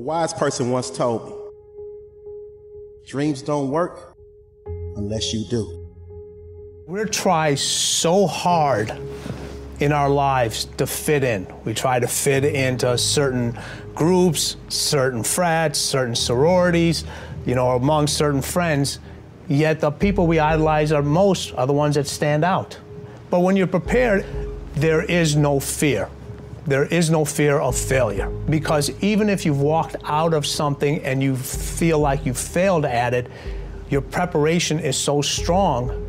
A wise person once told me dreams don't work unless you do. We're trying so hard in our lives to fit in. We try to fit into certain groups, certain frats, certain sororities, you know, among certain friends. Yet the people we idolize are most are the ones that stand out. But when you're prepared, there is no fear. There is no fear of failure because even if you've walked out of something and you feel like you failed at it, your preparation is so strong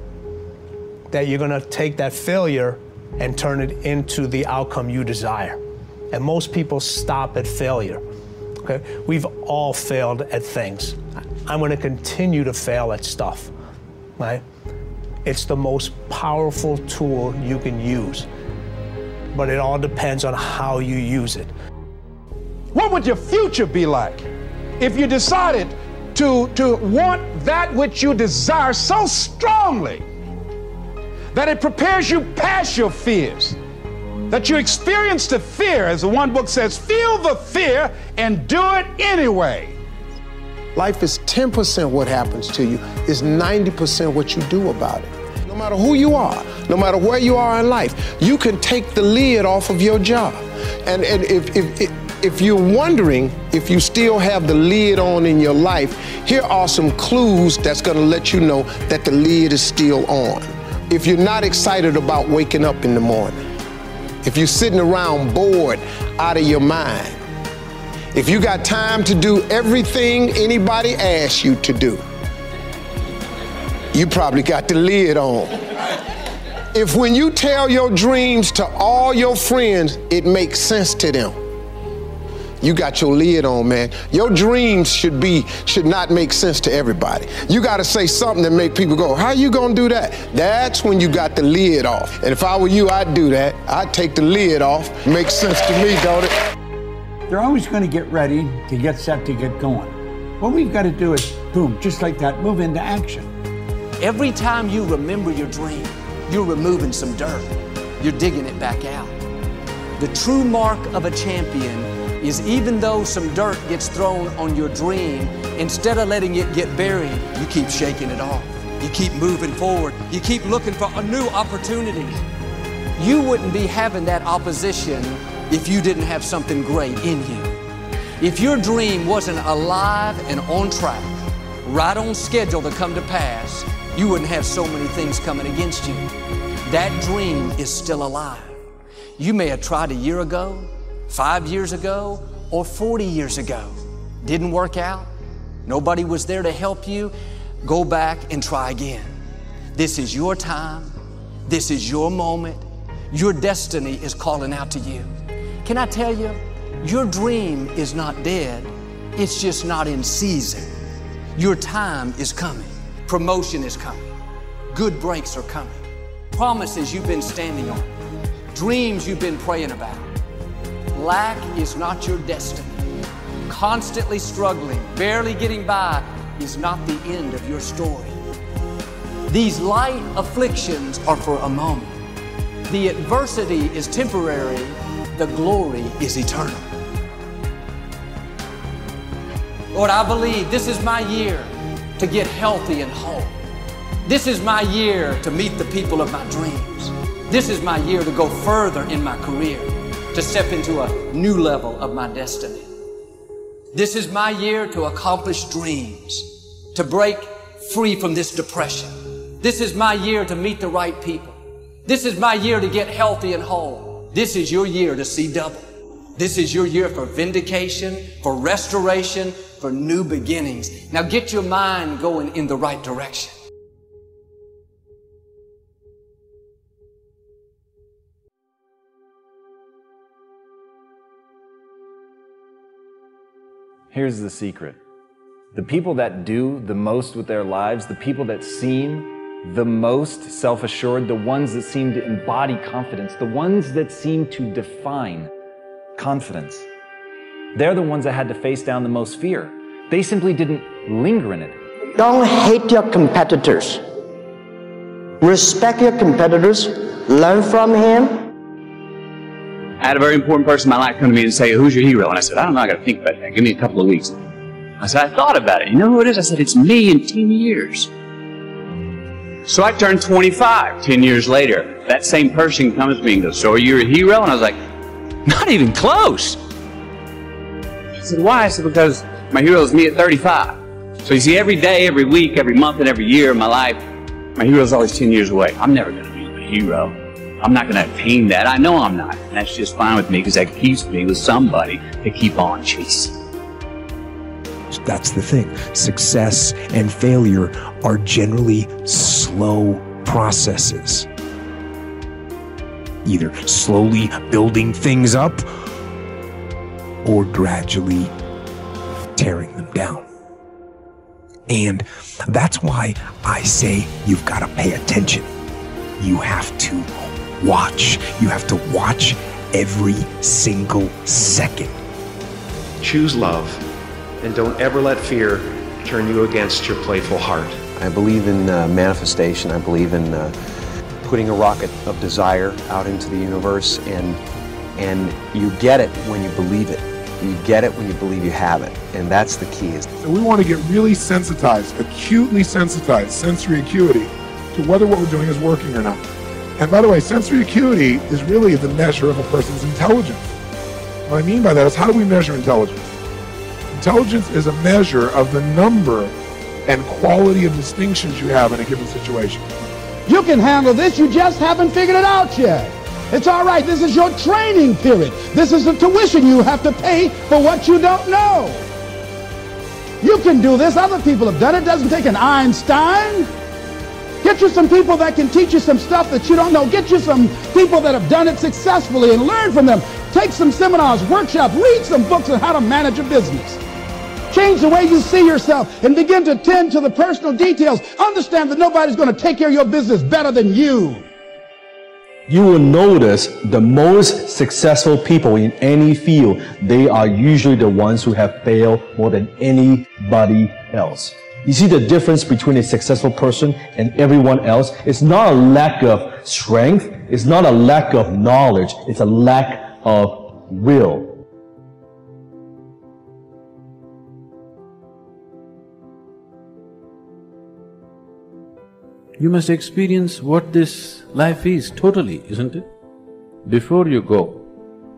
that you're going to take that failure and turn it into the outcome you desire. And most people stop at failure. Okay? We've all failed at things. I'm to continue to fail at stuff. Right? It's the most powerful tool you can use. But it all depends on how you use it. What would your future be like if you decided to, to want that which you desire so strongly that it prepares you past your fears? That you experience the fear, as the one book says, feel the fear and do it anyway. Life is 10% what happens to you, is 90% what you do about it. No matter who you are, no matter where you are in life, you can take the lid off of your job. And, and if, if, if you're wondering if you still have the lid on in your life, here are some clues that's gonna let you know that the lid is still on. If you're not excited about waking up in the morning, if you're sitting around bored out of your mind, if you got time to do everything anybody asks you to do, you probably got the lid on. If when you tell your dreams to all your friends, it makes sense to them. You got your lid on, man. Your dreams should be should not make sense to everybody. You got to say something that make people go, "How you going to do that?" That's when you got the lid off. And if I were you, I'd do that. I'd take the lid off. Makes sense to me, don't it? They're always going to get ready to get set to get going. What we've got to do is, boom, just like that, move into action. Every time you remember your dream, you're removing some dirt. You're digging it back out. The true mark of a champion is even though some dirt gets thrown on your dream, instead of letting it get buried, you keep shaking it off. You keep moving forward. You keep looking for a new opportunities. You wouldn't be having that opposition if you didn't have something great in you. If your dream wasn't alive and on track, right on schedule to come to pass, you wouldn't have so many things coming against you. That dream is still alive. You may have tried a year ago, five years ago, or 40 years ago. Didn't work out. Nobody was there to help you. Go back and try again. This is your time. This is your moment. Your destiny is calling out to you. Can I tell you, your dream is not dead, it's just not in season. Your time is coming, promotion is coming, good breaks are coming, promises you've been standing on, dreams you've been praying about. Lack is not your destiny. Constantly struggling, barely getting by is not the end of your story. These light afflictions are for a moment. The adversity is temporary, the glory is eternal. Lord, I believe this is my year to get healthy and whole. This is my year to meet the people of my dreams. This is my year to go further in my career, to step into a new level of my destiny. This is my year to accomplish dreams, to break free from this depression. This is my year to meet the right people. This is my year to get healthy and whole. This is your year to see double. This is your year for vindication, for restoration, for new beginnings. Now get your mind going in the right direction. Here's the secret. The people that do the most with their lives, the people that seem the most self assured, the ones that seem to embody confidence, the ones that seem to define confidence, they're the ones that had to face down the most fear. They simply didn't linger in it. Don't hate your competitors. Respect your competitors. Learn from him. I had a very important person in my life come to me and say, Who's your hero? And I said, I don't know, I got to think about that. Give me a couple of weeks. I said, I thought about it. You know who it is? I said, It's me in 10 years. So I turned 25 10 years later. That same person comes to me and goes, So are you a hero? And I was like, Not even close. Said, Why? I said, Because my hero is me at 35. So you see, every day, every week, every month, and every year of my life, my hero is always 10 years away. I'm never going to be a hero. I'm not going to attain that. I know I'm not. And that's just fine with me because that keeps me with somebody to keep on chasing. That's the thing. Success and failure are generally slow processes. Either slowly building things up or gradually tearing them down. And that's why I say you've got to pay attention. You have to watch. You have to watch every single second. Choose love and don't ever let fear turn you against your playful heart. I believe in uh, manifestation. I believe in uh, putting a rocket of desire out into the universe, and and you get it when you believe it. You get it when you believe you have it, and that's the key. So we want to get really sensitized, acutely sensitized, sensory acuity, to whether what we're doing is working or not. And by the way, sensory acuity is really the measure of a person's intelligence. What I mean by that is how do we measure intelligence? Intelligence is a measure of the number and quality of distinctions you have in a given situation. You can handle this, you just haven't figured it out yet. It's all right. This is your training period. This is the tuition you have to pay for what you don't know. You can do this. Other people have done it. doesn't take an Einstein. Get you some people that can teach you some stuff that you don't know. Get you some people that have done it successfully and learn from them. Take some seminars, workshops, read some books on how to manage a business. Change the way you see yourself and begin to tend to the personal details. Understand that nobody's going to take care of your business better than you. You will notice the most successful people in any field, they are usually the ones who have failed more than anybody else. You see the difference between a successful person and everyone else? It's not a lack of strength. It's not a lack of knowledge. It's a lack of will. You must experience what this life is totally, isn't it? Before you go,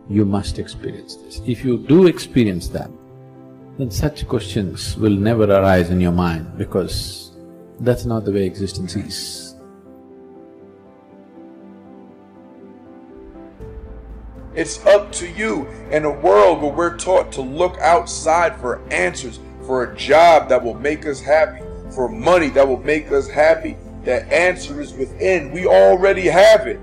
you must experience this. If you do experience that, then such questions will never arise in your mind because that's not the way existence is. It's up to you in a world where we're taught to look outside for answers, for a job that will make us happy, for money that will make us happy, that answer is within. We already have it.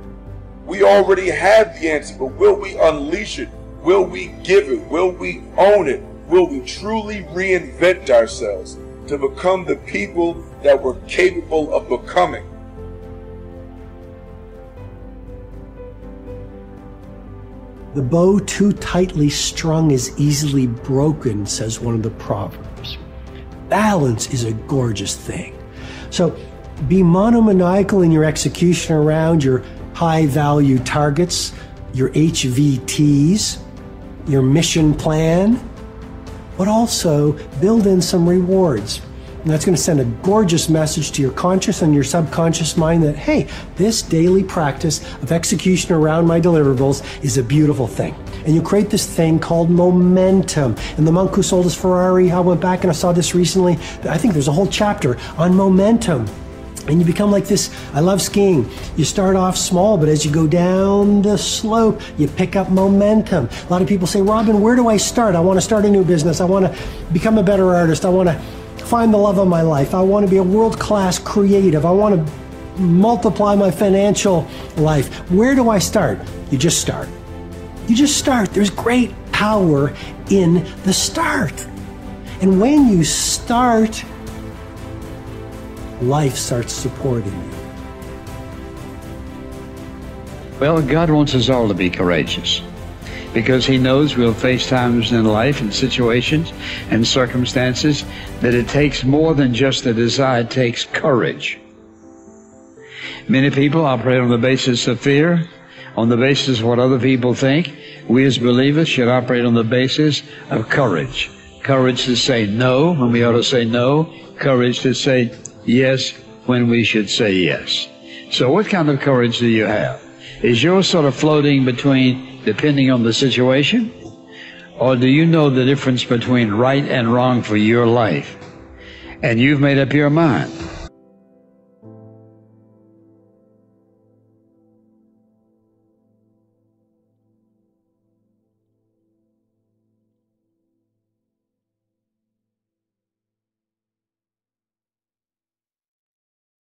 We already have the answer, but will we unleash it? Will we give it? Will we own it? Will we truly reinvent ourselves to become the people that we're capable of becoming? The bow too tightly strung is easily broken, says one of the proverbs. Balance is a gorgeous thing. So be monomaniacal in your execution around your high value targets, your HVTs, your mission plan, but also build in some rewards. And that's going to send a gorgeous message to your conscious and your subconscious mind that, hey, this daily practice of execution around my deliverables is a beautiful thing. And you create this thing called momentum. And the monk who sold his Ferrari, I went back and I saw this recently. I think there's a whole chapter on momentum and you become like this. I love skiing. You start off small, but as you go down the slope, you pick up momentum. A lot of people say, Robin, where do I start? I want to start a new business. I want to become a better artist. I want to find the love of my life. I want to be a world class creative. I want to multiply my financial life. Where do I start? You just start. You just start. There's great power in the start. And when you start, life starts supporting you. Well, God wants us all to be courageous because He knows we'll face times in life and situations and circumstances that it takes more than just a desire, it takes courage. Many people operate on the basis of fear, on the basis of what other people think, we as believers should operate on the basis of courage. Courage to say no when we ought to say no. Courage to say yes when we should say yes. So what kind of courage do you have? Is yours sort of floating between depending on the situation? Or do you know the difference between right and wrong for your life? And you've made up your mind.